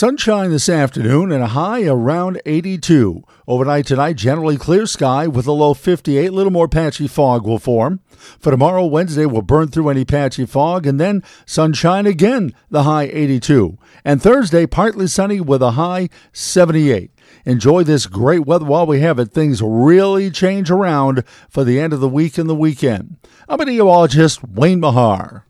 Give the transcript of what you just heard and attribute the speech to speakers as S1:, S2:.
S1: Sunshine this afternoon and a high around 82. Overnight tonight, generally clear sky with a low 58. A little more patchy fog will form. For tomorrow, Wednesday, we'll burn through any patchy fog and then sunshine again, the high 82. And Thursday, partly sunny with a high 78. Enjoy this great weather while we have it. Things really change around for the end of the week and the weekend. I'm meteorologist Wayne Mahar.